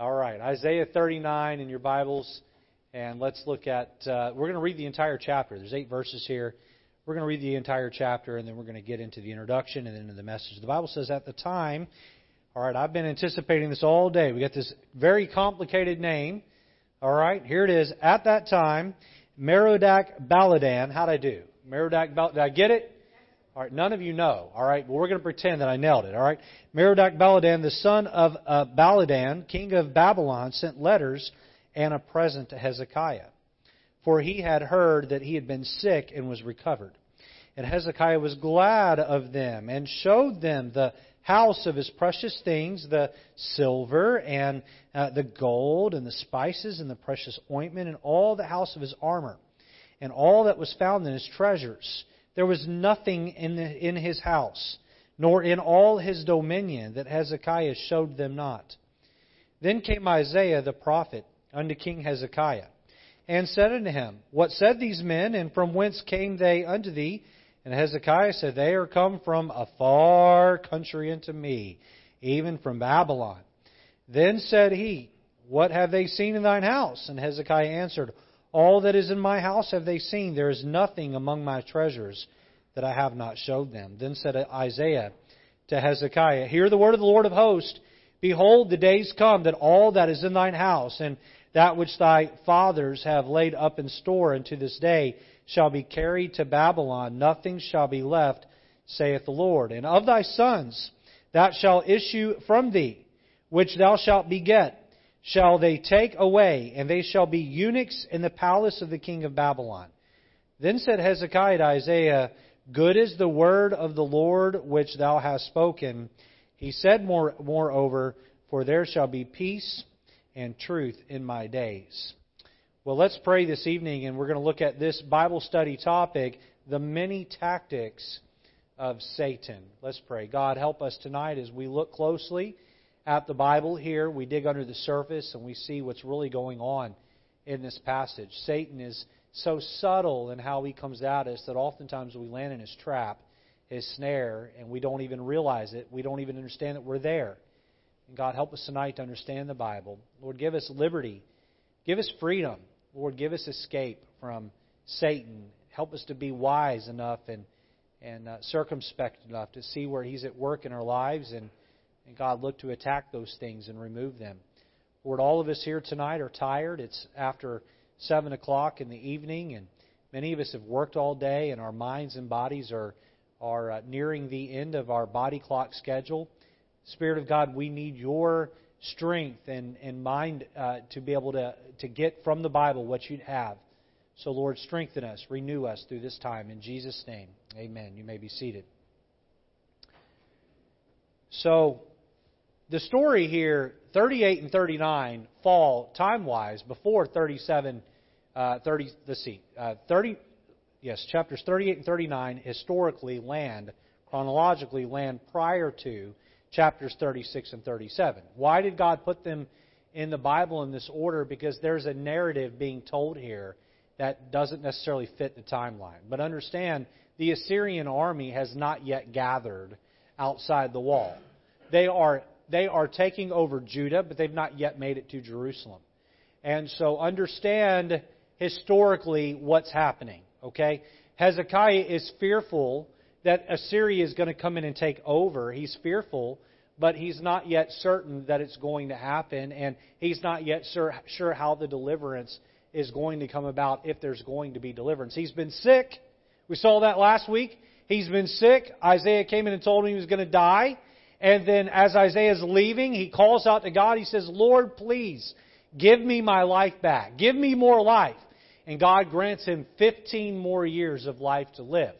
All right, Isaiah 39 in your Bibles, and let's look at. Uh, we're going to read the entire chapter. There's eight verses here. We're going to read the entire chapter, and then we're going to get into the introduction and then into the message. The Bible says, at the time, all right, I've been anticipating this all day. We got this very complicated name. All right, here it is. At that time, Merodach Baladan. How'd I do? Merodach Baladan. Did I get it? All right, none of you know. All right, well, we're going to pretend that I nailed it. All right, Merodach Baladan, the son of uh, Baladan, king of Babylon, sent letters and a present to Hezekiah, for he had heard that he had been sick and was recovered. And Hezekiah was glad of them and showed them the house of his precious things, the silver and uh, the gold and the spices and the precious ointment and all the house of his armor and all that was found in his treasures there was nothing in, the, in his house, nor in all his dominion, that Hezekiah showed them not. Then came Isaiah the prophet unto King Hezekiah, and said unto him, What said these men, and from whence came they unto thee? And Hezekiah said, They are come from a far country unto me, even from Babylon. Then said he, What have they seen in thine house? And Hezekiah answered, all that is in my house have they seen. There is nothing among my treasures that I have not showed them. Then said Isaiah to Hezekiah, Hear the word of the Lord of hosts. Behold, the days come that all that is in thine house, and that which thy fathers have laid up in store unto this day, shall be carried to Babylon. Nothing shall be left, saith the Lord. And of thy sons that shall issue from thee, which thou shalt beget, shall they take away, and they shall be eunuchs in the palace of the king of Babylon. Then said Hezekiah to Isaiah, Good is the word of the Lord which thou hast spoken. He said, more, Moreover, for there shall be peace and truth in my days. Well, let's pray this evening, and we're going to look at this Bible study topic the many tactics of Satan. Let's pray. God, help us tonight as we look closely at the Bible here, we dig under the surface and we see what's really going on in this passage. Satan is so subtle in how he comes at us that oftentimes we land in his trap, his snare, and we don't even realize it. We don't even understand that we're there. And God, help us tonight to understand the Bible. Lord, give us liberty. Give us freedom. Lord, give us escape from Satan. Help us to be wise enough and, and uh, circumspect enough to see where he's at work in our lives and and God, look to attack those things and remove them. Lord, all of us here tonight are tired. It's after 7 o'clock in the evening, and many of us have worked all day, and our minds and bodies are, are uh, nearing the end of our body clock schedule. Spirit of God, we need your strength and, and mind uh, to be able to, to get from the Bible what you'd have. So, Lord, strengthen us, renew us through this time. In Jesus' name, amen. You may be seated. So, the story here, 38 and 39, fall time wise before 37, uh, 30, let's see, uh, 30, yes, chapters 38 and 39 historically land, chronologically land prior to chapters 36 and 37. Why did God put them in the Bible in this order? Because there's a narrative being told here that doesn't necessarily fit the timeline. But understand, the Assyrian army has not yet gathered outside the wall. They are they are taking over Judah, but they've not yet made it to Jerusalem. And so understand historically what's happening, okay? Hezekiah is fearful that Assyria is going to come in and take over. He's fearful, but he's not yet certain that it's going to happen, and he's not yet sure, sure how the deliverance is going to come about if there's going to be deliverance. He's been sick. We saw that last week. He's been sick. Isaiah came in and told him he was going to die. And then as Isaiah is leaving, he calls out to God. He says, Lord, please give me my life back. Give me more life. And God grants him 15 more years of life to live.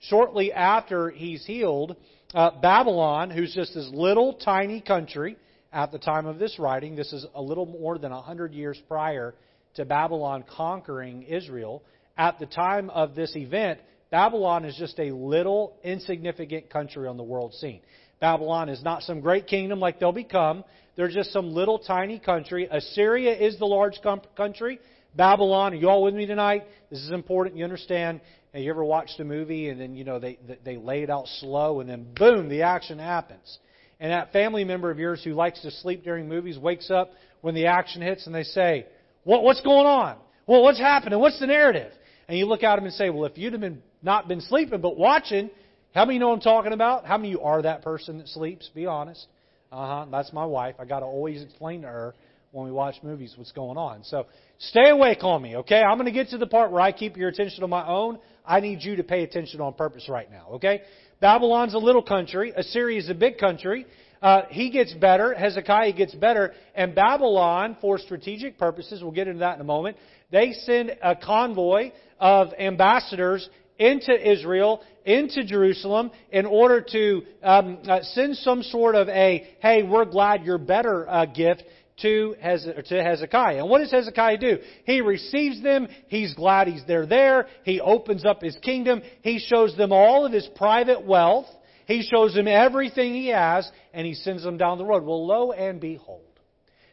Shortly after he's healed, uh, Babylon, who's just this little tiny country at the time of this writing, this is a little more than 100 years prior to Babylon conquering Israel. At the time of this event, Babylon is just a little insignificant country on the world scene. Babylon is not some great kingdom like they'll become. They're just some little tiny country. Assyria is the large country. Babylon, are you all with me tonight? This is important. You understand? Have you ever watched a movie and then, you know, they, they lay it out slow and then boom, the action happens. and that family member of yours who likes to sleep during movies wakes up when the action hits and they say, what, What's going on? Well, what's happening? What's the narrative? And you look at them and say, Well, if you'd have been not been sleeping but watching, how many know I'm talking about? How many of you are that person that sleeps? Be honest. Uh huh. That's my wife. I got to always explain to her when we watch movies what's going on. So stay awake on me, okay? I'm going to get to the part where I keep your attention on my own. I need you to pay attention on purpose right now, okay? Babylon's a little country. Assyria is a big country. Uh, he gets better. Hezekiah gets better. And Babylon, for strategic purposes, we'll get into that in a moment, they send a convoy of ambassadors into Israel, into Jerusalem, in order to um, uh, send some sort of a, hey, we're glad you're better uh, gift to, Hezekiah. And what does Hezekiah do? He receives them. He's glad he's there there. He opens up his kingdom. He shows them all of his private wealth. He shows them everything he has, and he sends them down the road. Well, lo and behold,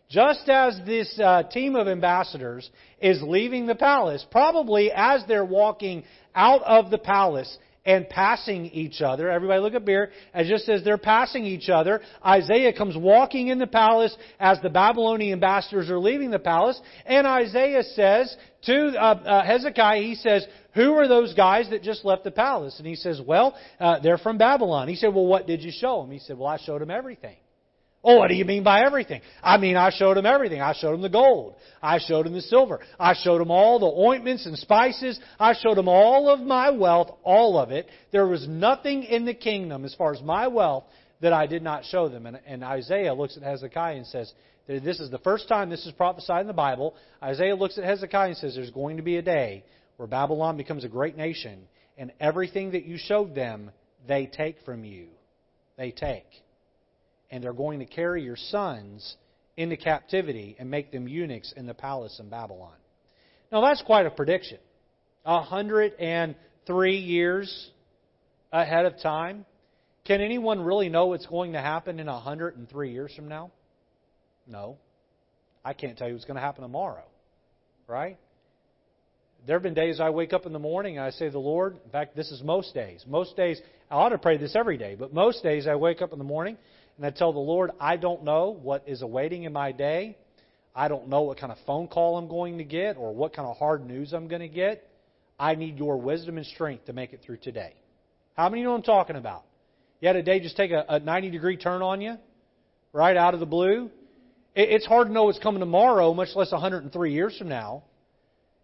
just as this uh, team of ambassadors is leaving the palace, probably as they're walking out of the palace and passing each other. Everybody look up here. As just as they're passing each other, Isaiah comes walking in the palace as the Babylonian ambassadors are leaving the palace. And Isaiah says to uh, uh, Hezekiah, he says, who are those guys that just left the palace? And he says, well, uh, they're from Babylon. He said, well, what did you show them? He said, well, I showed them everything. Oh, what do you mean by everything? I mean, I showed him everything. I showed him the gold. I showed him the silver. I showed him all the ointments and spices. I showed him all of my wealth, all of it. There was nothing in the kingdom as far as my wealth that I did not show them. And, and Isaiah looks at Hezekiah and says, this is the first time this is prophesied in the Bible. Isaiah looks at Hezekiah and says, there's going to be a day where Babylon becomes a great nation, and everything that you showed them, they take from you. They take and they're going to carry your sons into captivity and make them eunuchs in the palace in Babylon. Now, that's quite a prediction. A hundred and three years ahead of time. Can anyone really know what's going to happen in a hundred and three years from now? No. I can't tell you what's going to happen tomorrow. Right? There have been days I wake up in the morning and I say, The Lord, in fact, this is most days. Most days, I ought to pray this every day, but most days I wake up in the morning and I tell the Lord, I don't know what is awaiting in my day. I don't know what kind of phone call I'm going to get or what kind of hard news I'm going to get. I need your wisdom and strength to make it through today. How many know I'm talking about? You had a day just take a, a 90 degree turn on you, right out of the blue. It, it's hard to know what's coming tomorrow, much less 103 years from now.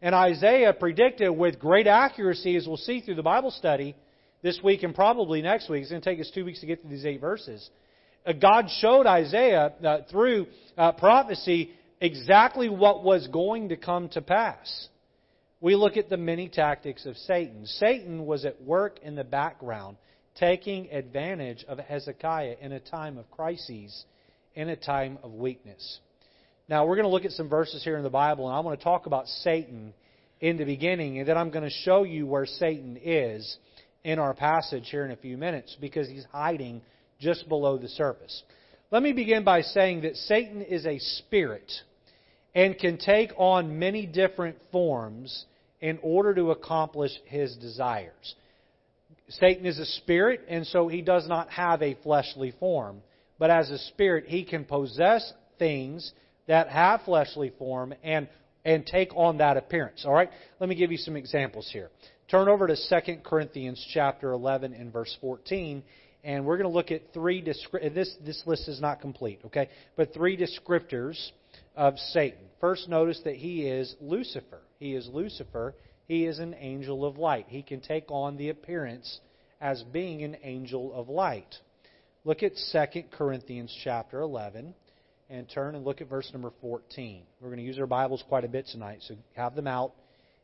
And Isaiah predicted with great accuracy, as we'll see through the Bible study this week and probably next week. It's going to take us two weeks to get through these eight verses. Uh, God showed Isaiah uh, through uh, prophecy exactly what was going to come to pass. We look at the many tactics of Satan. Satan was at work in the background, taking advantage of Hezekiah in a time of crises, in a time of weakness. Now, we're going to look at some verses here in the Bible, and I want to talk about Satan in the beginning, and then I'm going to show you where Satan is in our passage here in a few minutes because he's hiding just below the surface. Let me begin by saying that Satan is a spirit and can take on many different forms in order to accomplish his desires. Satan is a spirit, and so he does not have a fleshly form. But as a spirit, he can possess things that have fleshly form and, and take on that appearance. All right? Let me give you some examples here. Turn over to 2 Corinthians chapter 11 and verse 14 and we're going to look at three this this list is not complete, okay? But three descriptors of Satan. First, notice that he is Lucifer. He is Lucifer. He is an angel of light. He can take on the appearance as being an angel of light. Look at 2 Corinthians chapter 11 and turn and look at verse number 14. We're going to use our Bibles quite a bit tonight, so have them out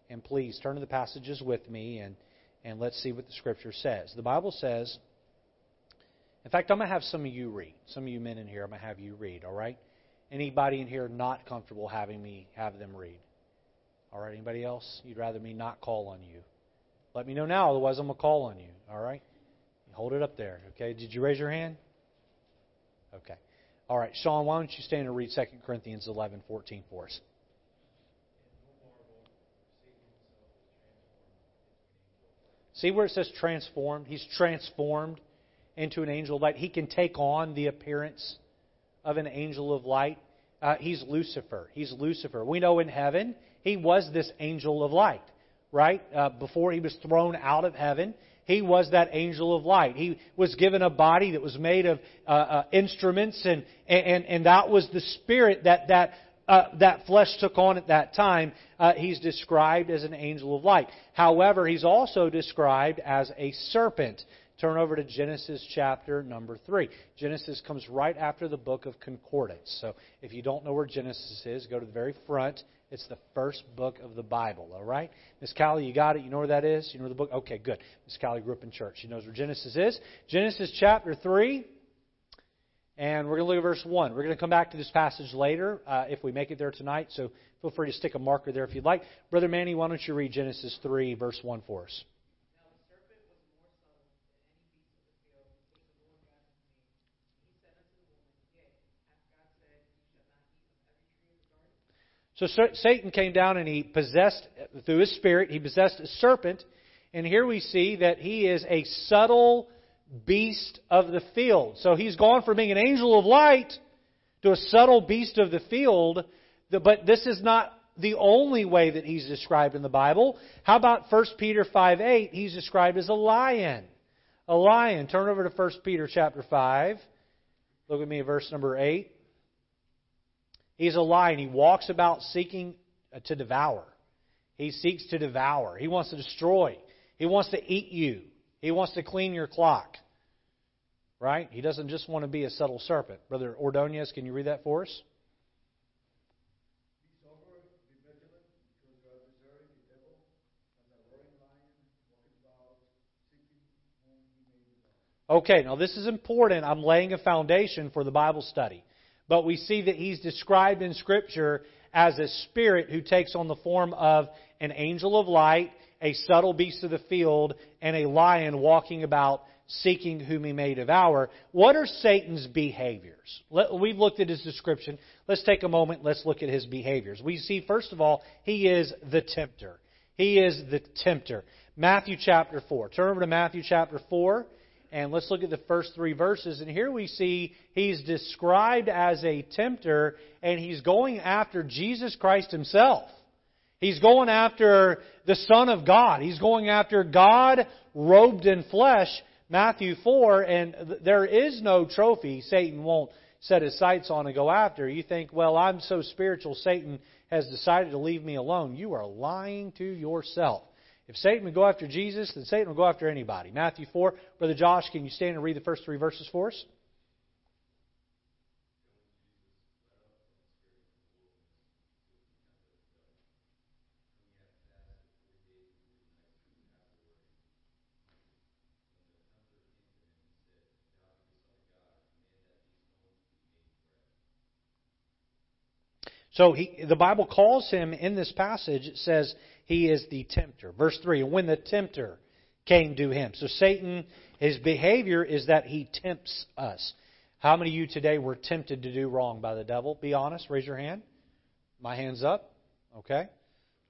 and please turn to the passages with me and and let's see what the scripture says. The Bible says in fact, I'm going to have some of you read. Some of you men in here, I'm going to have you read, all right? Anybody in here not comfortable having me have them read? All right, anybody else? You'd rather me not call on you? Let me know now, otherwise I'm going to call on you, all right? Hold it up there, okay? Did you raise your hand? Okay. All right, Sean, why don't you stand and read 2 Corinthians 11, 14 for us? See where it says transformed? He's transformed into an angel of light. He can take on the appearance of an angel of light. Uh, he's Lucifer. He's Lucifer. We know in heaven he was this angel of light, right? Uh, before he was thrown out of heaven, he was that angel of light. He was given a body that was made of uh, uh instruments, and, and and that was the spirit that that uh, that flesh took on at that time. Uh, he's described as an angel of light. However, he's also described as a serpent. Turn over to Genesis chapter number 3. Genesis comes right after the book of Concordance. So if you don't know where Genesis is, go to the very front. It's the first book of the Bible, all right? Miss Callie, you got it? You know where that is? You know the book? Okay, good. Miss Callie grew up in church. She knows where Genesis is. Genesis chapter 3. And we're going to look at verse 1. We're going to come back to this passage later uh, if we make it there tonight. So feel free to stick a marker there if you'd like. Brother Manny, why don't you read Genesis 3, verse 1 for us? So Satan came down and he possessed, through his spirit, he possessed a serpent. And here we see that he is a subtle beast of the field. So he's gone from being an angel of light to a subtle beast of the field. But this is not the only way that he's described in the Bible. How about 1 Peter 5 8? He's described as a lion. A lion. Turn over to 1 Peter chapter 5. Look at me at verse number 8. He's a lion. He walks about seeking uh, to devour. He seeks to devour. He wants to destroy. He wants to eat you. He wants to clean your clock. Right? He doesn't just want to be a subtle serpent. Brother Ordonez, can you read that for us? Okay, now this is important. I'm laying a foundation for the Bible study. But we see that he's described in Scripture as a spirit who takes on the form of an angel of light, a subtle beast of the field, and a lion walking about seeking whom he may devour. What are Satan's behaviors? We've looked at his description. Let's take a moment. Let's look at his behaviors. We see, first of all, he is the tempter. He is the tempter. Matthew chapter 4. Turn over to Matthew chapter 4. And let's look at the first three verses. And here we see he's described as a tempter, and he's going after Jesus Christ himself. He's going after the Son of God. He's going after God robed in flesh, Matthew 4, and there is no trophy Satan won't set his sights on and go after. You think, well, I'm so spiritual, Satan has decided to leave me alone. You are lying to yourself. If Satan would go after Jesus, then Satan will go after anybody. Matthew 4. Brother Josh, can you stand and read the first three verses for us? So he, the Bible calls him in this passage, it says he is the tempter. Verse 3 And when the tempter came to him. So Satan, his behavior is that he tempts us. How many of you today were tempted to do wrong by the devil? Be honest. Raise your hand. My hand's up. Okay.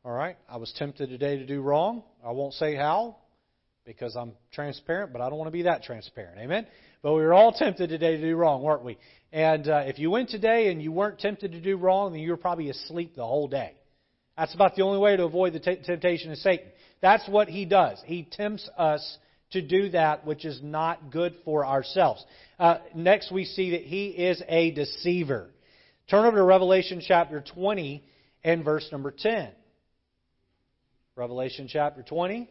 All right. I was tempted today to do wrong. I won't say how because I'm transparent, but I don't want to be that transparent. Amen. But we were all tempted today to do wrong, weren't we? And uh, if you went today and you weren't tempted to do wrong, then you were probably asleep the whole day. That's about the only way to avoid the t- temptation of Satan. That's what he does. He tempts us to do that which is not good for ourselves. Uh, next, we see that he is a deceiver. Turn over to Revelation chapter 20 and verse number 10. Revelation chapter 20.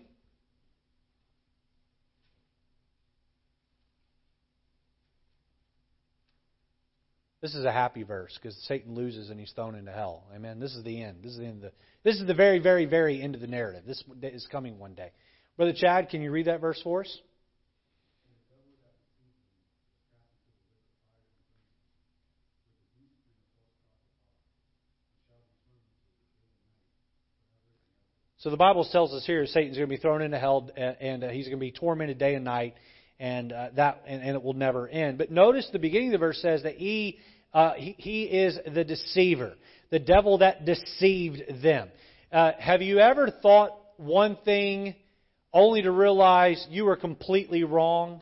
This is a happy verse because Satan loses and he's thrown into hell. Amen. This is the end. This is the end. of The, this is the very, very, very end of the narrative. This is coming one day. Brother Chad, can you read that verse for us? So the Bible tells us here Satan's going to be thrown into hell and uh, he's going to be tormented day and night and uh, that and, and, it will never end. But notice the beginning of the verse says that he, uh, he, he is the deceiver, the devil that deceived them. Uh, have you ever thought one thing only to realize you were completely wrong?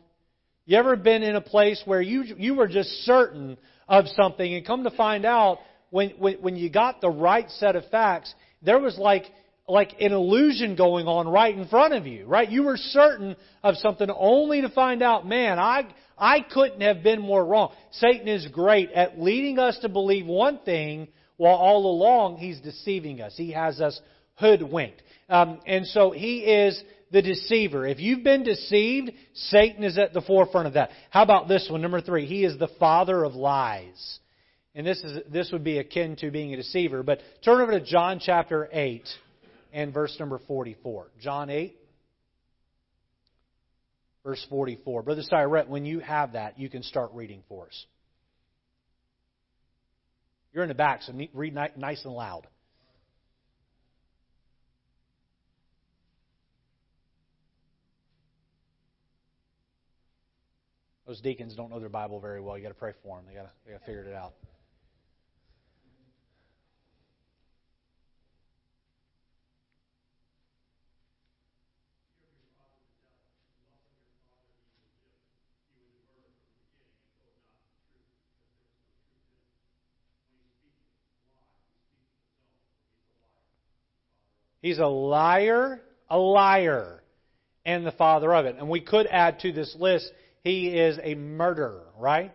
You ever been in a place where you you were just certain of something and come to find out when when, when you got the right set of facts, there was like like an illusion going on right in front of you, right? You were certain of something only to find out, man, I I couldn't have been more wrong. Satan is great at leading us to believe one thing while all along he's deceiving us. He has us hoodwinked. Um, and so he is the deceiver. If you've been deceived, Satan is at the forefront of that. How about this one? Number three, he is the father of lies. And this is this would be akin to being a deceiver. But turn over to John chapter eight and verse number forty-four. John eight, verse forty-four. Brother Cyrette, when you have that, you can start reading for us. You're in the back, so read nice and loud. Those deacons don't know their Bible very well. You got to pray for them. They they got to figure it out. He's a liar, a liar, and the father of it. And we could add to this list he is a murderer, right?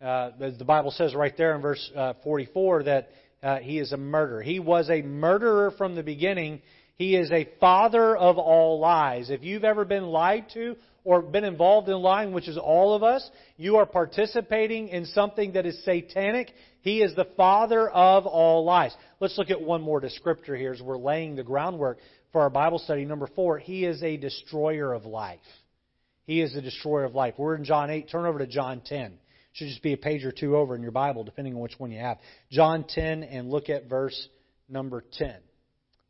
Uh, the Bible says right there in verse uh, 44 that uh, he is a murderer. He was a murderer from the beginning. He is a father of all lies. If you've ever been lied to or been involved in lying, which is all of us, you are participating in something that is satanic. He is the father of all lies. Let's look at one more descriptor here as we're laying the groundwork for our Bible study. Number four, he is a destroyer of life. He is the destroyer of life. We're in John 8. Turn over to John 10. Should just be a page or two over in your Bible, depending on which one you have. John 10 and look at verse number 10.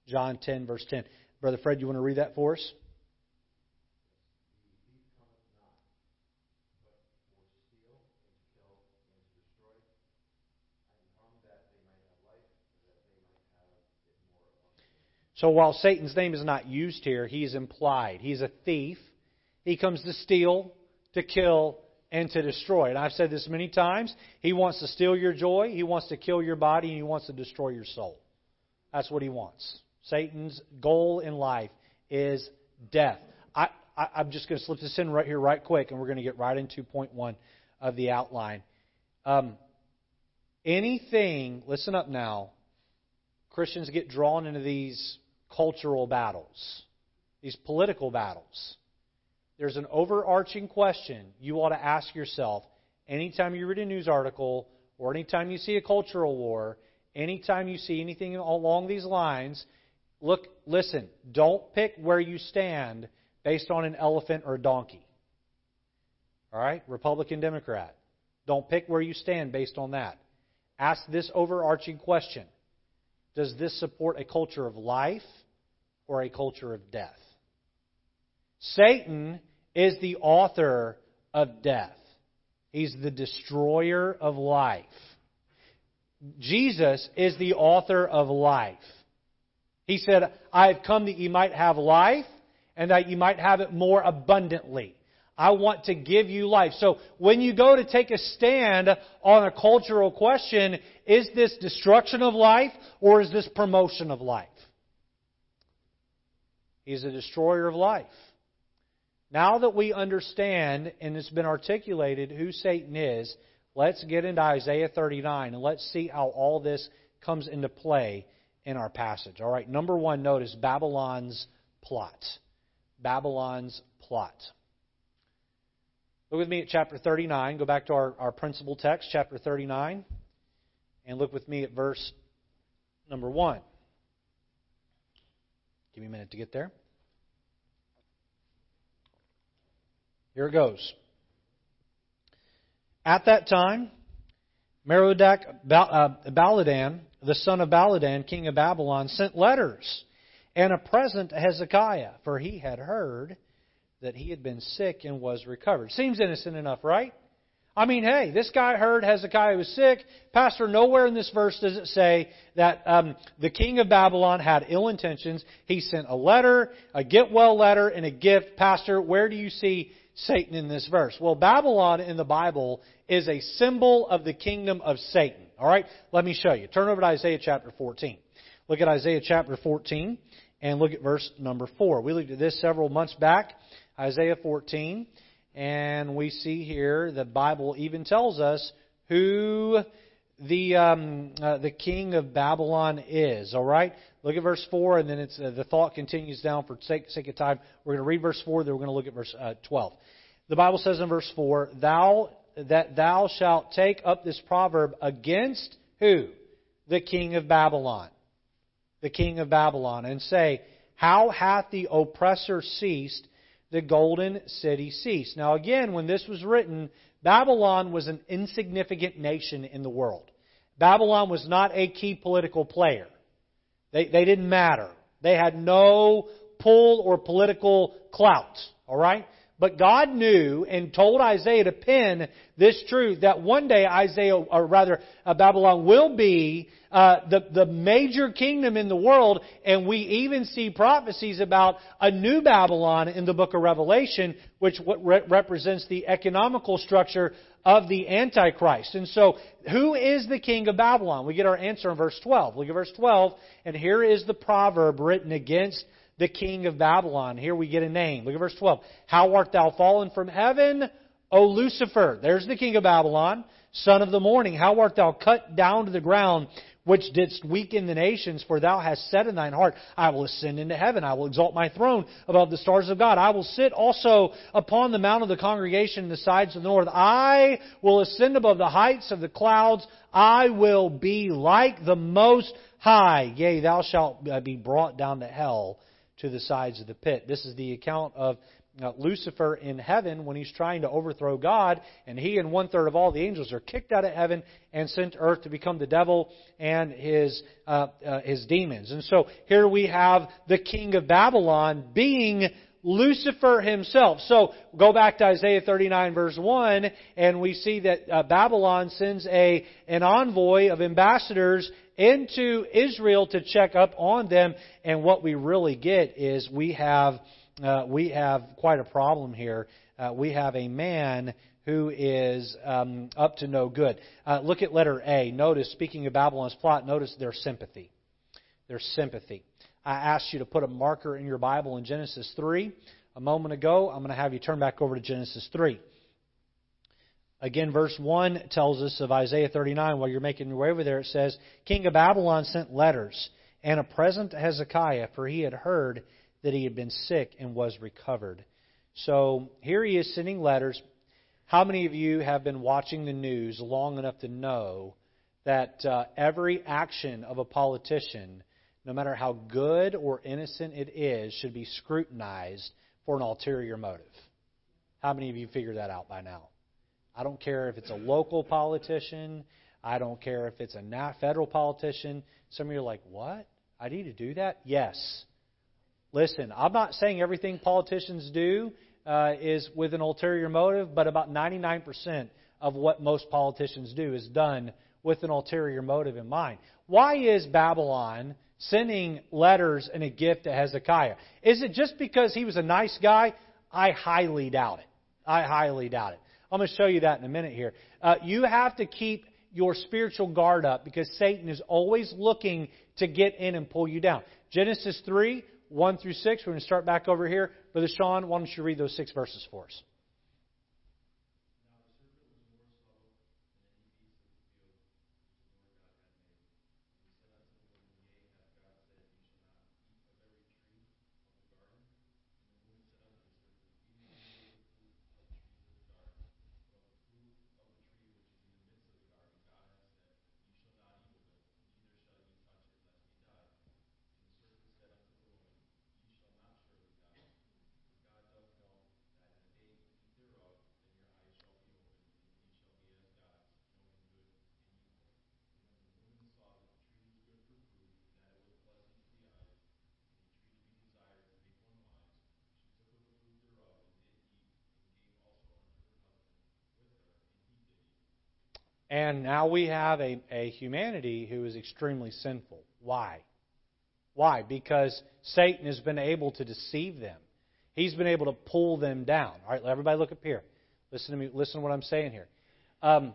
John 10, verse 10. Brother Fred, you want to read that for us? So while Satan's name is not used here, he is implied. He's a thief. He comes to steal, to kill, and to destroy. And I've said this many times. He wants to steal your joy, he wants to kill your body, and he wants to destroy your soul. That's what he wants. Satan's goal in life is death. I, am just going to slip this in right here, right quick, and we're going to get right into point one of the outline. Um, anything, listen up now, Christians get drawn into these cultural battles, these political battles there's an overarching question you ought to ask yourself anytime you read a news article or anytime you see a cultural war, anytime you see anything along these lines, look, listen, don't pick where you stand based on an elephant or a donkey. All right? Republican, Democrat. Don't pick where you stand based on that. Ask this overarching question Does this support a culture of life or a culture of death? Satan is the author of death. He's the destroyer of life. Jesus is the author of life. He said, I have come that you might have life and that you might have it more abundantly. I want to give you life. So when you go to take a stand on a cultural question, is this destruction of life or is this promotion of life? He's a destroyer of life. Now that we understand and it's been articulated who Satan is, let's get into Isaiah 39 and let's see how all this comes into play in our passage. All right, number one, notice Babylon's plot. Babylon's plot. Look with me at chapter 39. Go back to our, our principal text, chapter 39, and look with me at verse number 1. Give me a minute to get there. Here it goes. At that time, Merodach uh, Baladan, the son of Baladan, king of Babylon, sent letters and a present to Hezekiah, for he had heard that he had been sick and was recovered. Seems innocent enough, right? I mean, hey, this guy heard Hezekiah was sick. Pastor, nowhere in this verse does it say that um, the king of Babylon had ill intentions. He sent a letter, a get well letter, and a gift. Pastor, where do you see Satan in this verse? Well, Babylon in the Bible is a symbol of the kingdom of Satan. All right? Let me show you. Turn over to Isaiah chapter 14. Look at Isaiah chapter 14 and look at verse number 4. We looked at this several months back. Isaiah 14. And we see here the Bible even tells us who the um, uh, the king of Babylon is. All right, look at verse four, and then it's uh, the thought continues down for sake, sake of time. We're going to read verse four, then we're going to look at verse uh, twelve. The Bible says in verse four, "Thou that thou shalt take up this proverb against who? The king of Babylon, the king of Babylon, and say, How hath the oppressor ceased? The golden city ceased." Now again, when this was written, Babylon was an insignificant nation in the world. Babylon was not a key political player. They, they didn't matter. They had no pull or political clout. All right? But God knew and told Isaiah to pen this truth that one day Isaiah, or rather uh, Babylon, will be uh, the the major kingdom in the world, and we even see prophecies about a new Babylon in the book of Revelation, which re- represents the economical structure of the Antichrist. And so, who is the king of Babylon? We get our answer in verse 12. Look at verse 12, and here is the proverb written against the king of Babylon. Here we get a name. Look at verse 12. How art thou fallen from heaven, O Lucifer? There's the king of Babylon, son of the morning. How art thou cut down to the ground, which didst weaken the nations? For thou hast said in thine heart, I will ascend into heaven. I will exalt my throne above the stars of God. I will sit also upon the mount of the congregation in the sides of the north. I will ascend above the heights of the clouds. I will be like the most high. Yea, thou shalt be brought down to hell to the sides of the pit. This is the account of uh, Lucifer in heaven when he's trying to overthrow God, and he and one third of all the angels are kicked out of heaven and sent to earth to become the devil and his uh, uh, his demons. And so here we have the king of Babylon being Lucifer himself. So go back to Isaiah 39 verse 1 and we see that uh, Babylon sends a, an envoy of ambassadors into Israel to check up on them. And what we really get is we have, uh, we have quite a problem here. Uh, we have a man who is um, up to no good. Uh, look at letter A. Notice, speaking of Babylon's plot, notice their sympathy. Their sympathy. I asked you to put a marker in your Bible in Genesis 3 a moment ago. I'm going to have you turn back over to Genesis 3. Again, verse 1 tells us of Isaiah 39. While you're making your way over there, it says, King of Babylon sent letters and a present to Hezekiah, for he had heard that he had been sick and was recovered. So here he is sending letters. How many of you have been watching the news long enough to know that uh, every action of a politician, no matter how good or innocent it is, should be scrutinized for an ulterior motive? How many of you figured that out by now? I don't care if it's a local politician. I don't care if it's a not federal politician. Some of you are like, what? I need to do that? Yes. Listen, I'm not saying everything politicians do uh, is with an ulterior motive, but about 99% of what most politicians do is done with an ulterior motive in mind. Why is Babylon sending letters and a gift to Hezekiah? Is it just because he was a nice guy? I highly doubt it. I highly doubt it. I'm going to show you that in a minute here. Uh, you have to keep your spiritual guard up because Satan is always looking to get in and pull you down. Genesis 3, 1 through 6. We're going to start back over here. Brother Sean, why don't you read those six verses for us? And now we have a, a humanity who is extremely sinful. Why? Why? Because Satan has been able to deceive them. He's been able to pull them down. All right, Let everybody look up here. Listen to me. Listen to what I'm saying here. Um,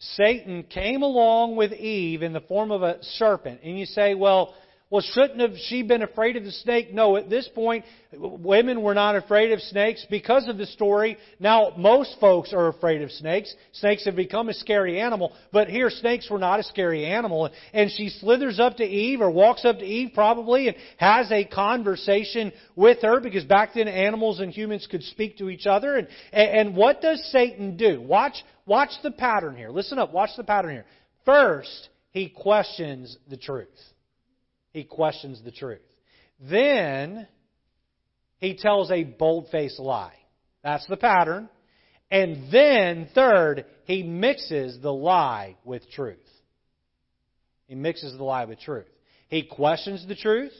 Satan came along with Eve in the form of a serpent, and you say, well, well, shouldn't have she been afraid of the snake? No, at this point, women were not afraid of snakes because of the story. Now, most folks are afraid of snakes. Snakes have become a scary animal, but here, snakes were not a scary animal. And she slithers up to Eve, or walks up to Eve probably, and has a conversation with her, because back then animals and humans could speak to each other. And, and what does Satan do? Watch, watch the pattern here. Listen up, watch the pattern here. First, he questions the truth he questions the truth. Then he tells a bold faced lie. That's the pattern. And then, third, he mixes the lie with truth. He mixes the lie with truth. He questions the truth,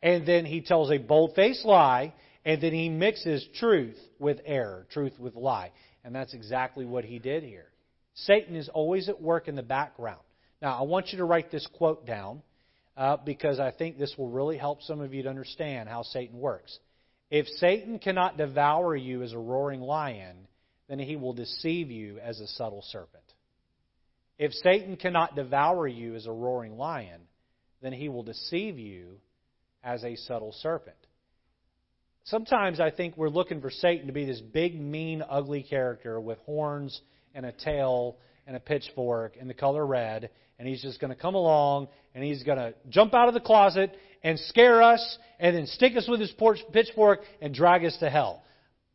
and then he tells a bold faced lie, and then he mixes truth with error, truth with lie. And that's exactly what he did here. Satan is always at work in the background. Now, I want you to write this quote down uh, because I think this will really help some of you to understand how Satan works. If Satan cannot devour you as a roaring lion, then he will deceive you as a subtle serpent. If Satan cannot devour you as a roaring lion, then he will deceive you as a subtle serpent. Sometimes I think we're looking for Satan to be this big, mean, ugly character with horns and a tail and a pitchfork and the color red, and he's just going to come along and he's going to jump out of the closet and scare us and then stick us with his pitchfork and drag us to hell.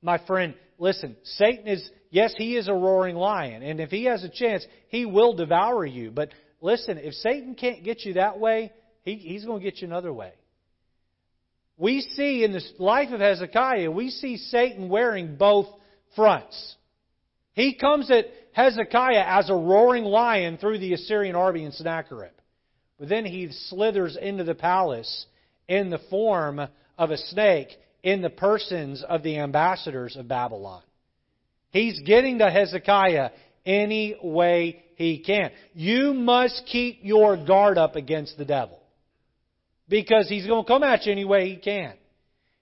My friend, listen, Satan is, yes, he is a roaring lion, and if he has a chance, he will devour you. But listen, if Satan can't get you that way, he, he's going to get you another way. We see in the life of Hezekiah, we see Satan wearing both fronts. He comes at Hezekiah as a roaring lion through the Assyrian army in Sennacherib. But then he slithers into the palace in the form of a snake in the persons of the ambassadors of Babylon. He's getting to Hezekiah any way he can. You must keep your guard up against the devil. Because he's going to come at you any way he can.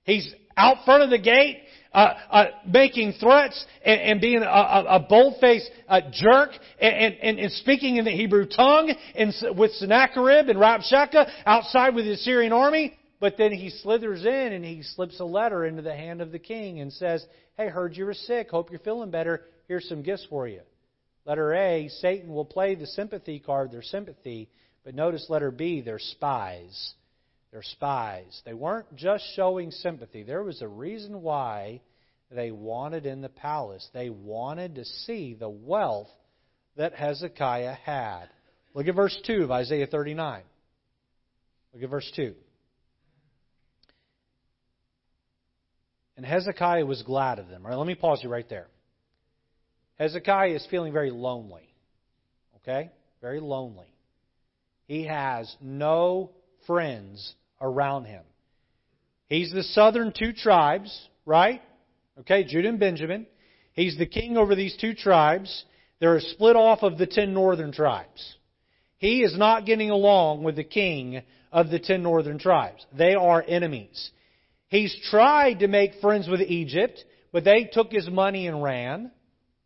He's out front of the gate uh, uh, making threats and, and being a, a, a bold-faced uh, jerk and, and, and, speaking in the Hebrew tongue and with Sennacherib and Rabshakeh outside with the Assyrian army. But then he slithers in and he slips a letter into the hand of the king and says, Hey, heard you were sick. Hope you're feeling better. Here's some gifts for you. Letter A, Satan will play the sympathy card, their sympathy. But notice letter B, they're spies. They're spies. They weren't just showing sympathy. There was a reason why they wanted in the palace. They wanted to see the wealth that Hezekiah had. Look at verse 2 of Isaiah 39. Look at verse 2. And Hezekiah was glad of them. All right, let me pause you right there. Hezekiah is feeling very lonely. Okay? Very lonely. He has no friends around him. He's the southern two tribes, right? Okay, Judah and Benjamin. He's the king over these two tribes. They're split off of the ten northern tribes. He is not getting along with the king of the ten northern tribes. They are enemies. He's tried to make friends with Egypt, but they took his money and ran.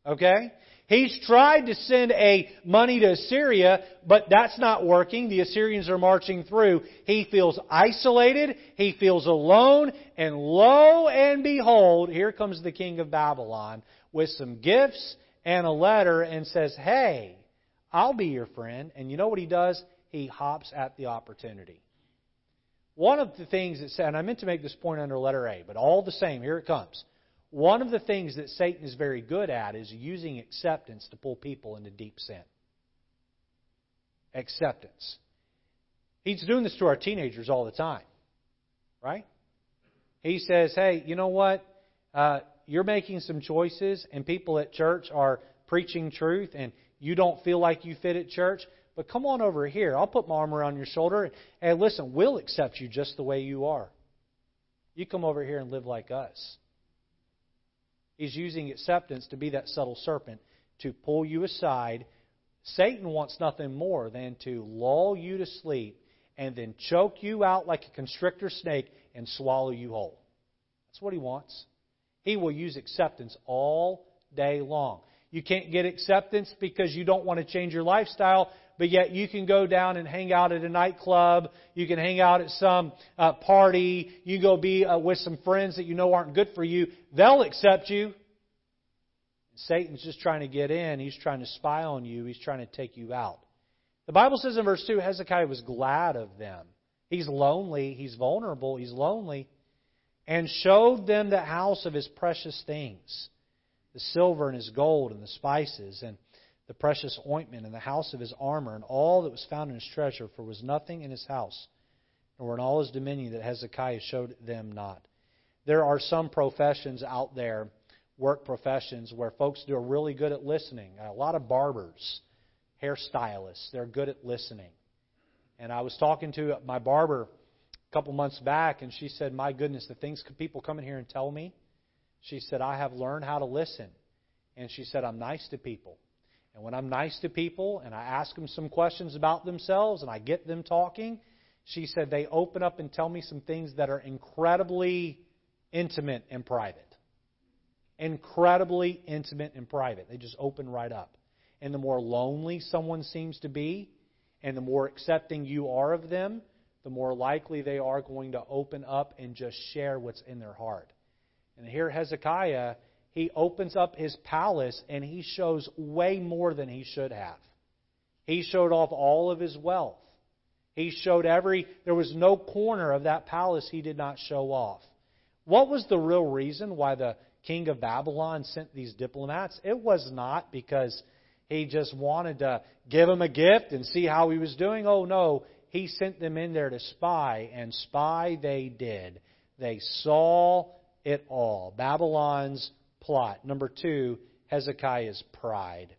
Okay? He's tried to send a money to Assyria, but that's not working. The Assyrians are marching through. He feels isolated. He feels alone. And lo and behold, here comes the king of Babylon with some gifts and a letter and says, Hey, I'll be your friend. And you know what he does? He hops at the opportunity. One of the things that said, and I meant to make this point under letter A, but all the same, here it comes. One of the things that Satan is very good at is using acceptance to pull people into deep sin. Acceptance. He's doing this to our teenagers all the time, right? He says, hey, you know what? Uh, you're making some choices, and people at church are preaching truth, and you don't feel like you fit at church. But come on over here. I'll put my arm around your shoulder. And hey, listen, we'll accept you just the way you are. You come over here and live like us. He's using acceptance to be that subtle serpent to pull you aside. Satan wants nothing more than to lull you to sleep and then choke you out like a constrictor snake and swallow you whole. That's what he wants. He will use acceptance all day long. You can't get acceptance because you don't want to change your lifestyle, but yet you can go down and hang out at a nightclub. You can hang out at some uh, party. You go be uh, with some friends that you know aren't good for you. They'll accept you. Satan's just trying to get in. He's trying to spy on you. He's trying to take you out. The Bible says in verse 2 Hezekiah was glad of them. He's lonely. He's vulnerable. He's lonely. And showed them the house of his precious things the silver and his gold and the spices and the precious ointment and the house of his armor and all that was found in his treasure, for was nothing in his house, nor in all his dominion that Hezekiah showed them not. There are some professions out there, work professions, where folks do are really good at listening. A lot of barbers, hairstylists, they're good at listening. And I was talking to my barber a couple months back, and she said, My goodness, the things people come in here and tell me. She said, I have learned how to listen. And she said, I'm nice to people. And when I'm nice to people and I ask them some questions about themselves and I get them talking, she said they open up and tell me some things that are incredibly intimate and private. Incredibly intimate and private. They just open right up. And the more lonely someone seems to be, and the more accepting you are of them, the more likely they are going to open up and just share what's in their heart. And here Hezekiah he opens up his palace and he shows way more than he should have. He showed off all of his wealth. He showed every, there was no corner of that palace he did not show off. What was the real reason why the king of Babylon sent these diplomats? It was not because he just wanted to give him a gift and see how he was doing. Oh no, he sent them in there to spy, and spy they did. They saw it all. Babylon's plot. Number two, Hezekiah's pride.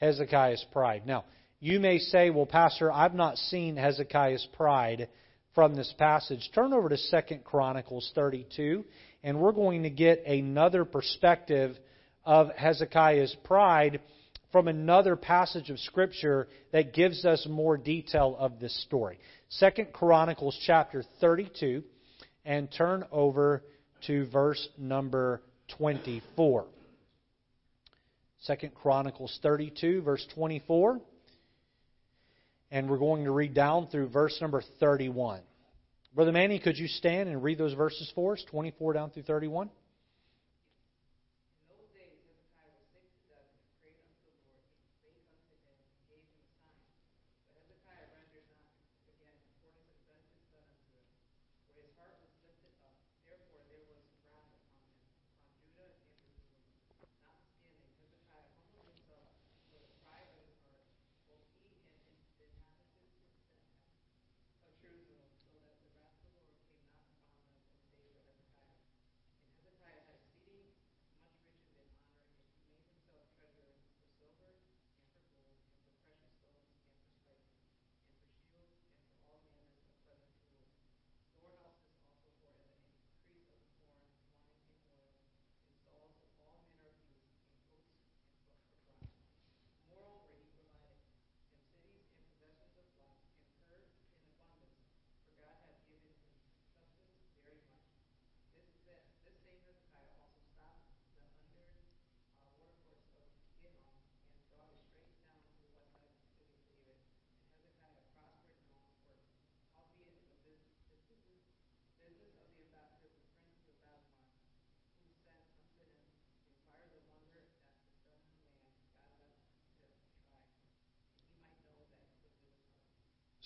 Hezekiah's pride. Now, you may say, well, Pastor, I've not seen Hezekiah's pride from this passage. Turn over to 2 Chronicles 32, and we're going to get another perspective of Hezekiah's pride from another passage of Scripture that gives us more detail of this story. 2 Chronicles chapter 32, and turn over to verse number 24. Second Chronicles 32, verse 24. And we're going to read down through verse number 31. Brother Manny, could you stand and read those verses for us, 24 down through 31?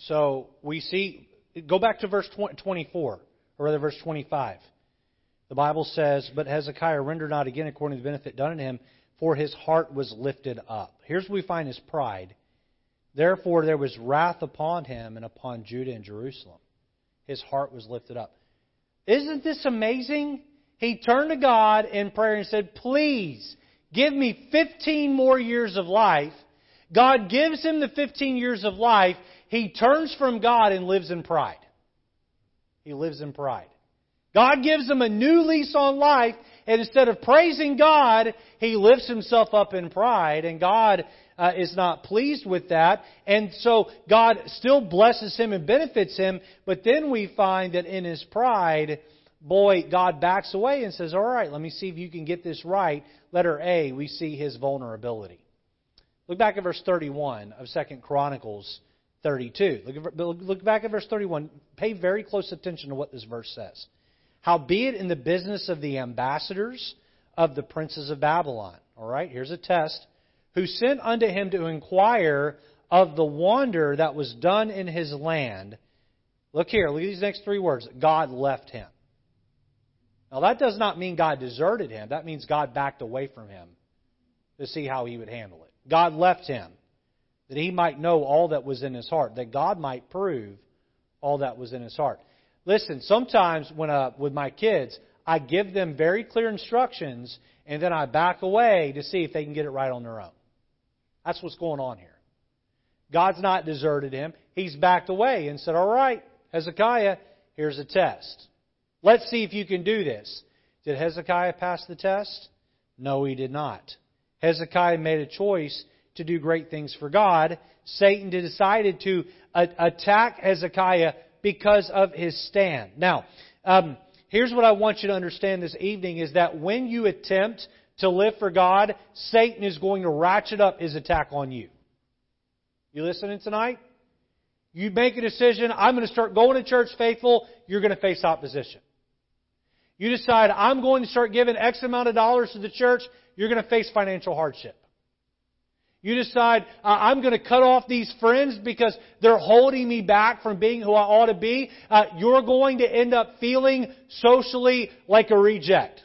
So we see, go back to verse 24, or rather verse 25. The Bible says, But Hezekiah rendered not again according to the benefit done in him, for his heart was lifted up. Here's where we find his pride. Therefore there was wrath upon him and upon Judah and Jerusalem. His heart was lifted up. Isn't this amazing? He turned to God in prayer and said, Please give me 15 more years of life. God gives him the 15 years of life, he turns from God and lives in pride. He lives in pride. God gives him a new lease on life, and instead of praising God, he lifts himself up in pride, and God uh, is not pleased with that. And so God still blesses him and benefits him, but then we find that in his pride, boy, God backs away and says, All right, let me see if you can get this right. Letter A, we see his vulnerability. Look back at verse 31 of 2 Chronicles 32. Look, look back at verse 31. Pay very close attention to what this verse says. Howbeit in the business of the ambassadors of the princes of Babylon. All right, here's a test. Who sent unto him to inquire of the wonder that was done in his land. Look here, look at these next three words. God left him. Now, that does not mean God deserted him. That means God backed away from him to see how he would handle it. God left him that he might know all that was in his heart, that God might prove all that was in his heart. Listen, sometimes when uh, with my kids, I give them very clear instructions and then I back away to see if they can get it right on their own. That's what's going on here. God's not deserted him. He's backed away and said, All right, Hezekiah, here's a test. Let's see if you can do this. Did Hezekiah pass the test? No, he did not. Hezekiah made a choice to do great things for God. Satan decided to attack Hezekiah because of his stand. Now, um, here's what I want you to understand this evening is that when you attempt to live for God, Satan is going to ratchet up his attack on you. You listening tonight? You make a decision, I'm going to start going to church faithful, you're going to face opposition. You decide, I'm going to start giving X amount of dollars to the church, you're going to face financial hardship. You decide, I'm going to cut off these friends because they're holding me back from being who I ought to be. Uh, you're going to end up feeling socially like a reject.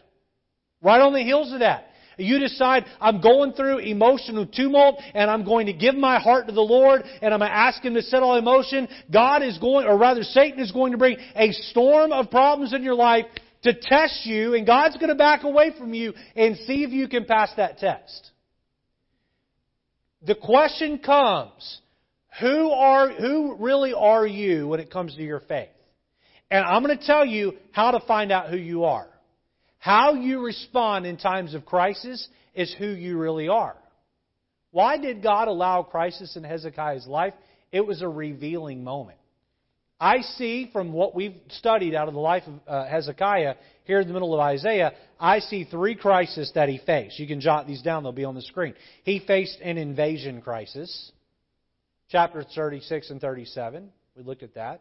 Right on the heels of that. You decide, I'm going through emotional tumult and I'm going to give my heart to the Lord and I'm going to ask Him to settle emotion. God is going, or rather Satan is going to bring a storm of problems in your life to test you and God's going to back away from you and see if you can pass that test. The question comes, who are, who really are you when it comes to your faith? And I'm going to tell you how to find out who you are. How you respond in times of crisis is who you really are. Why did God allow crisis in Hezekiah's life? It was a revealing moment. I see from what we've studied out of the life of uh, Hezekiah here in the middle of Isaiah, I see three crises that he faced. You can jot these down, they'll be on the screen. He faced an invasion crisis, chapter 36 and 37. We looked at that.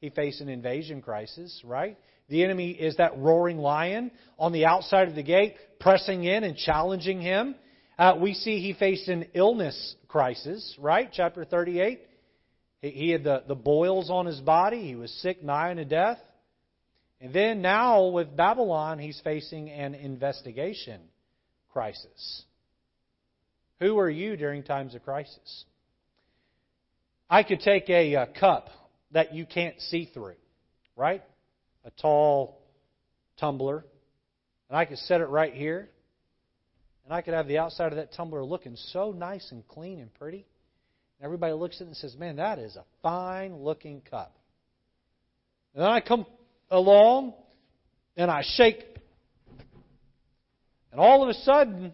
He faced an invasion crisis, right? The enemy is that roaring lion on the outside of the gate, pressing in and challenging him. Uh, we see he faced an illness crisis, right? Chapter 38. He had the, the boils on his body. He was sick, nigh unto death. And then now with Babylon, he's facing an investigation crisis. Who are you during times of crisis? I could take a, a cup that you can't see through, right? A tall tumbler, and I could set it right here, and I could have the outside of that tumbler looking so nice and clean and pretty. Everybody looks at it and says, Man, that is a fine looking cup. And then I come along and I shake. And all of a sudden,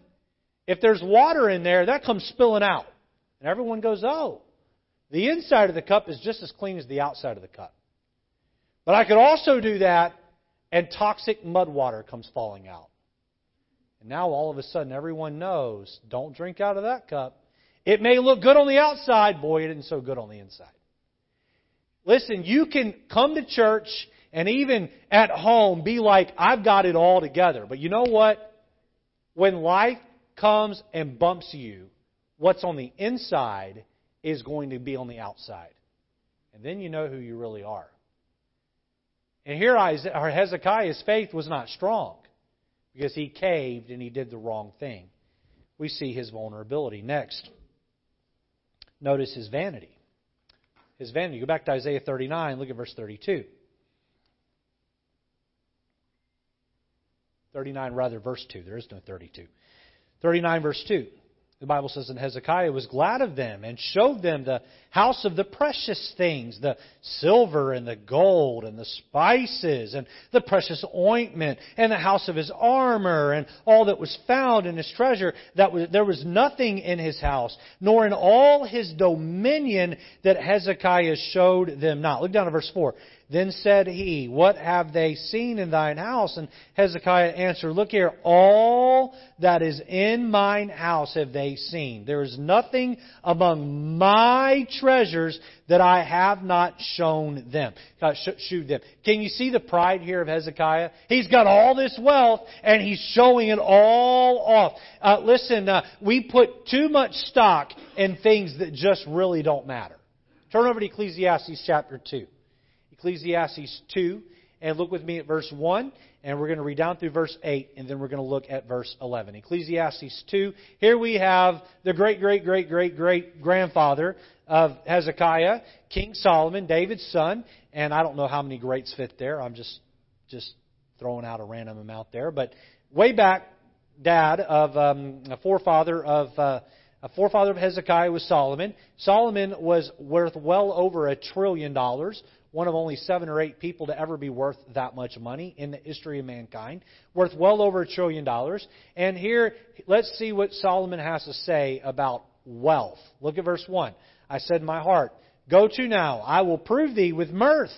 if there's water in there, that comes spilling out. And everyone goes, Oh, the inside of the cup is just as clean as the outside of the cup. But I could also do that and toxic mud water comes falling out. And now all of a sudden everyone knows don't drink out of that cup it may look good on the outside, boy, it isn't so good on the inside. Listen, you can come to church and even at home be like, I've got it all together. But you know what? When life comes and bumps you, what's on the inside is going to be on the outside. And then you know who you really are. And here Hezekiah's faith was not strong because he caved and he did the wrong thing. We see his vulnerability. Next. Notice his vanity. His vanity. Go back to Isaiah 39, look at verse 32. 39, rather, verse 2. There is no 32. 39, verse 2. The Bible says, And Hezekiah was glad of them and showed them the house of the precious things, the silver and the gold and the spices and the precious ointment and the house of his armor and all that was found in his treasure. That was, there was nothing in his house, nor in all his dominion that Hezekiah showed them not. Look down at verse 4. Then said he, What have they seen in thine house? And Hezekiah answered, Look here, all that is in mine house have they seen. There is nothing among my treasures that I have not shown them. Uh, shewed them. Can you see the pride here of Hezekiah? He's got all this wealth and he's showing it all off. Uh, listen, uh, we put too much stock in things that just really don't matter. Turn over to Ecclesiastes chapter 2. Ecclesiastes 2, and look with me at verse 1, and we're going to read down through verse 8, and then we're going to look at verse 11. Ecclesiastes 2, here we have the great, great, great, great, great grandfather of Hezekiah, King Solomon, David's son, and I don't know how many greats fit there. I'm just, just throwing out a random amount there, but way back, dad of um, a forefather of uh, a forefather of Hezekiah was Solomon. Solomon was worth well over a trillion dollars, one of only seven or eight people to ever be worth that much money in the history of mankind, worth well over a trillion dollars. And here, let's see what Solomon has to say about wealth. Look at verse 1. I said in my heart, Go to now, I will prove thee with mirth.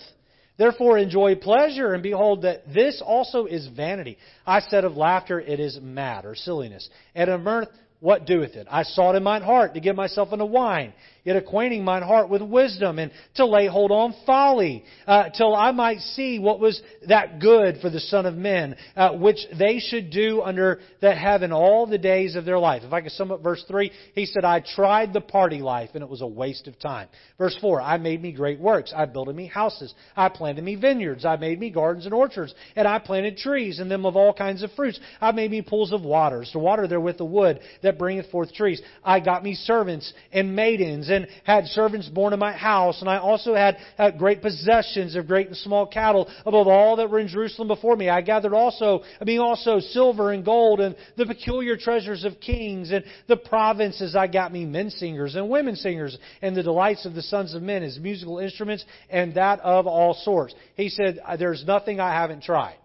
Therefore enjoy pleasure, and behold that this also is vanity. I said of laughter, it is mad, or silliness. And of mirth, what doeth it? I sought in mine heart to give myself unto wine, yet acquainting mine heart with wisdom, and to lay hold on folly, uh, till I might see what was that good for the Son of Men, uh, which they should do under the heaven all the days of their life. If I could sum up verse 3, he said, I tried the party life, and it was a waste of time. Verse 4, I made me great works. I builded me houses. I planted me vineyards. I made me gardens and orchards. And I planted trees, and them of all kinds of fruits. I made me pools of waters, to water therewith the wood that bringeth forth trees. I got me servants and maidens, and had servants born in my house, and I also had, great possessions of great and small cattle above all that were in Jerusalem before me. I gathered also, I mean also silver and gold, and the peculiar treasures of kings, and the provinces I got me men singers and women singers, and the delights of the sons of men as musical instruments, and that of all sorts. He said, There's nothing I haven't tried.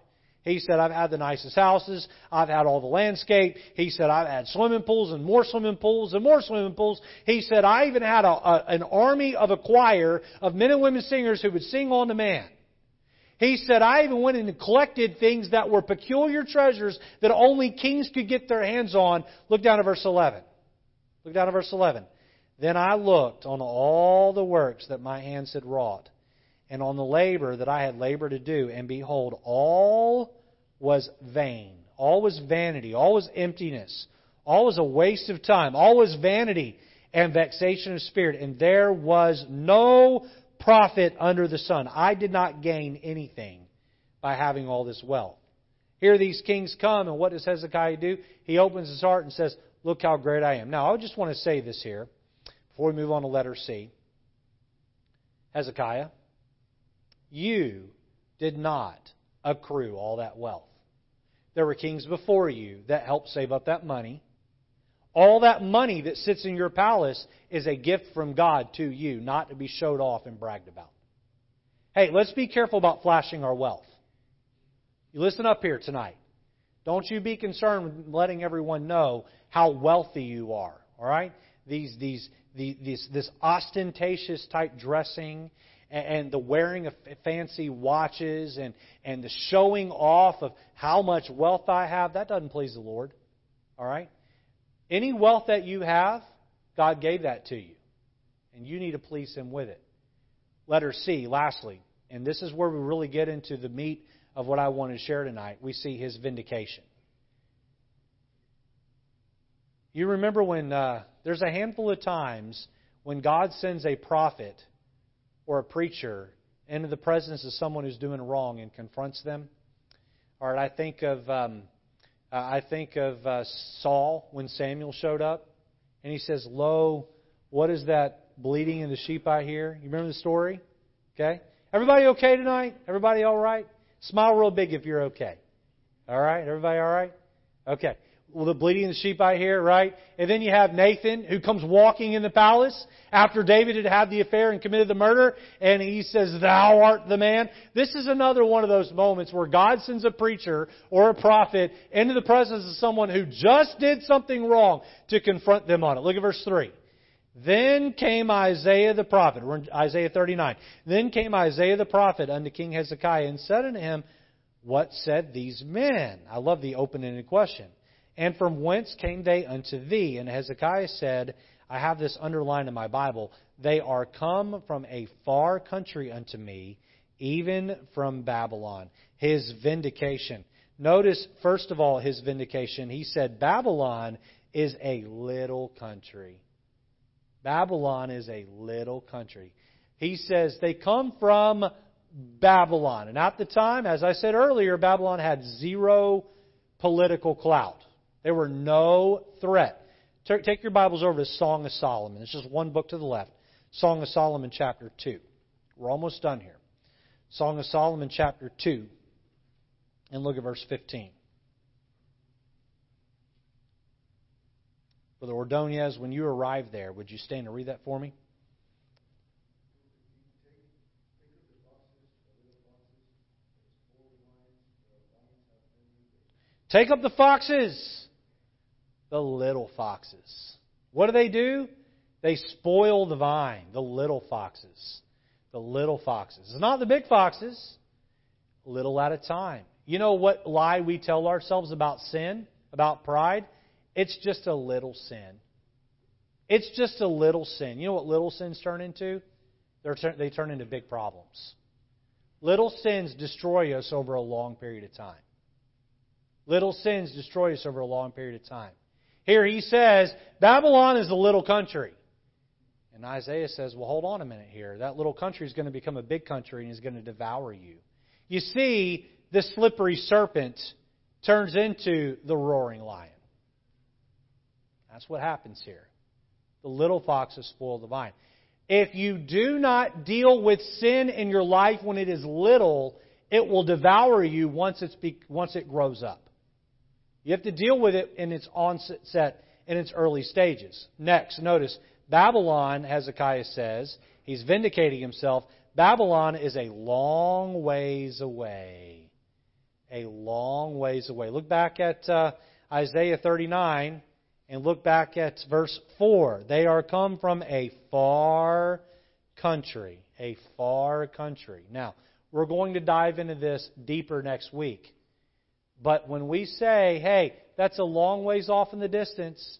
He said, I've had the nicest houses. I've had all the landscape. He said, I've had swimming pools and more swimming pools and more swimming pools. He said, I even had a, a, an army of a choir of men and women singers who would sing on demand. He said, I even went and collected things that were peculiar treasures that only kings could get their hands on. Look down at verse 11. Look down at verse 11. Then I looked on all the works that my hands had wrought and on the labor that I had labored to do, and behold, all was vain. All was vanity. All was emptiness. All was a waste of time. All was vanity and vexation of spirit. And there was no profit under the sun. I did not gain anything by having all this wealth. Here these kings come, and what does Hezekiah do? He opens his heart and says, Look how great I am. Now, I just want to say this here before we move on to letter C. Hezekiah, you did not accrue all that wealth. There were kings before you that helped save up that money. All that money that sits in your palace is a gift from God to you, not to be showed off and bragged about. Hey, let's be careful about flashing our wealth. You listen up here tonight. Don't you be concerned with letting everyone know how wealthy you are. All right? These, these, these, this ostentatious type dressing and the wearing of fancy watches and, and the showing off of how much wealth I have, that doesn't please the Lord. All right? Any wealth that you have, God gave that to you. And you need to please Him with it. Letter C, lastly, and this is where we really get into the meat of what I want to share tonight. We see His vindication. You remember when uh, there's a handful of times when God sends a prophet or a preacher into the presence of someone who's doing wrong and confronts them. All right, I think of um, uh, I think of uh, Saul when Samuel showed up, and he says, "Lo, what is that bleating in the sheep I hear?" You remember the story? Okay, everybody okay tonight? Everybody all right? Smile real big if you're okay. All right, everybody all right? Okay the bleating of the sheep I hear, right? And then you have Nathan who comes walking in the palace after David had had the affair and committed the murder, and he says, Thou art the man. This is another one of those moments where God sends a preacher or a prophet into the presence of someone who just did something wrong to confront them on it. Look at verse 3. Then came Isaiah the prophet. We're in Isaiah 39. Then came Isaiah the prophet unto King Hezekiah and said unto him, What said these men? I love the open ended question. And from whence came they unto thee? And Hezekiah said, I have this underlined in my Bible. They are come from a far country unto me, even from Babylon. His vindication. Notice, first of all, his vindication. He said, Babylon is a little country. Babylon is a little country. He says they come from Babylon. And at the time, as I said earlier, Babylon had zero political clout. There were no threat. Take your Bibles over to Song of Solomon. It's just one book to the left. Song of Solomon, chapter 2. We're almost done here. Song of Solomon, chapter 2. And look at verse 15. Brother Ordonez, when you arrive there, would you stand and read that for me? Take up the foxes, the little foxes. What do they do? They spoil the vine, the little foxes. The little foxes. It's not the big foxes, little at a time. You know what lie we tell ourselves about sin, about pride? It's just a little sin. It's just a little sin. You know what little sins turn into? They're, they turn into big problems. Little sins destroy us over a long period of time. Little sins destroy us over a long period of time. Here he says, Babylon is a little country. And Isaiah says, well, hold on a minute here. That little country is going to become a big country and is going to devour you. You see, this slippery serpent turns into the roaring lion. That's what happens here. The little foxes spoil the vine. If you do not deal with sin in your life when it is little, it will devour you once, it's be, once it grows up. You have to deal with it in its onset, in its early stages. Next, notice, Babylon, Hezekiah says, he's vindicating himself. Babylon is a long ways away. A long ways away. Look back at uh, Isaiah 39 and look back at verse 4. They are come from a far country. A far country. Now, we're going to dive into this deeper next week. But when we say, hey, that's a long ways off in the distance,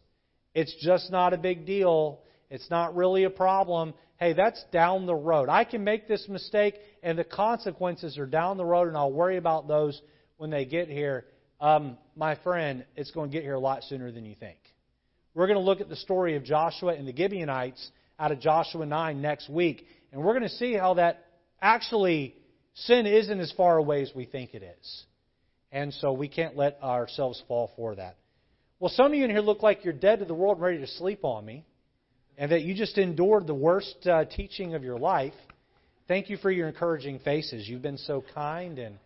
it's just not a big deal, it's not really a problem, hey, that's down the road. I can make this mistake, and the consequences are down the road, and I'll worry about those when they get here. Um, my friend, it's going to get here a lot sooner than you think. We're going to look at the story of Joshua and the Gibeonites out of Joshua 9 next week. And we're going to see how that actually sin isn't as far away as we think it is. And so we can't let ourselves fall for that. Well, some of you in here look like you're dead to the world and ready to sleep on me, and that you just endured the worst uh, teaching of your life. Thank you for your encouraging faces. You've been so kind and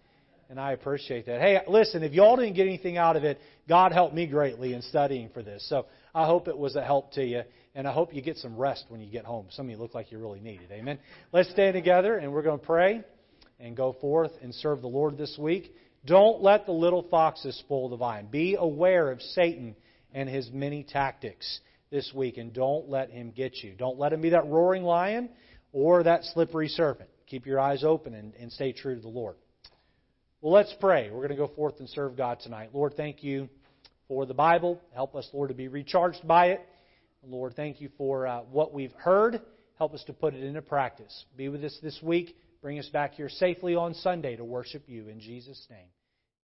and I appreciate that. Hey, listen, if y'all didn't get anything out of it, God helped me greatly in studying for this. So I hope it was a help to you, and I hope you get some rest when you get home. Some of you look like you really need it. Amen. Let's stand together, and we're going to pray and go forth and serve the Lord this week. Don't let the little foxes spoil the vine. Be aware of Satan and his many tactics this week, and don't let him get you. Don't let him be that roaring lion or that slippery serpent. Keep your eyes open and, and stay true to the Lord. Well, let's pray. We're going to go forth and serve God tonight. Lord, thank you for the Bible. Help us, Lord, to be recharged by it. Lord, thank you for uh, what we've heard. Help us to put it into practice. Be with us this week. Bring us back here safely on Sunday to worship you in Jesus' name.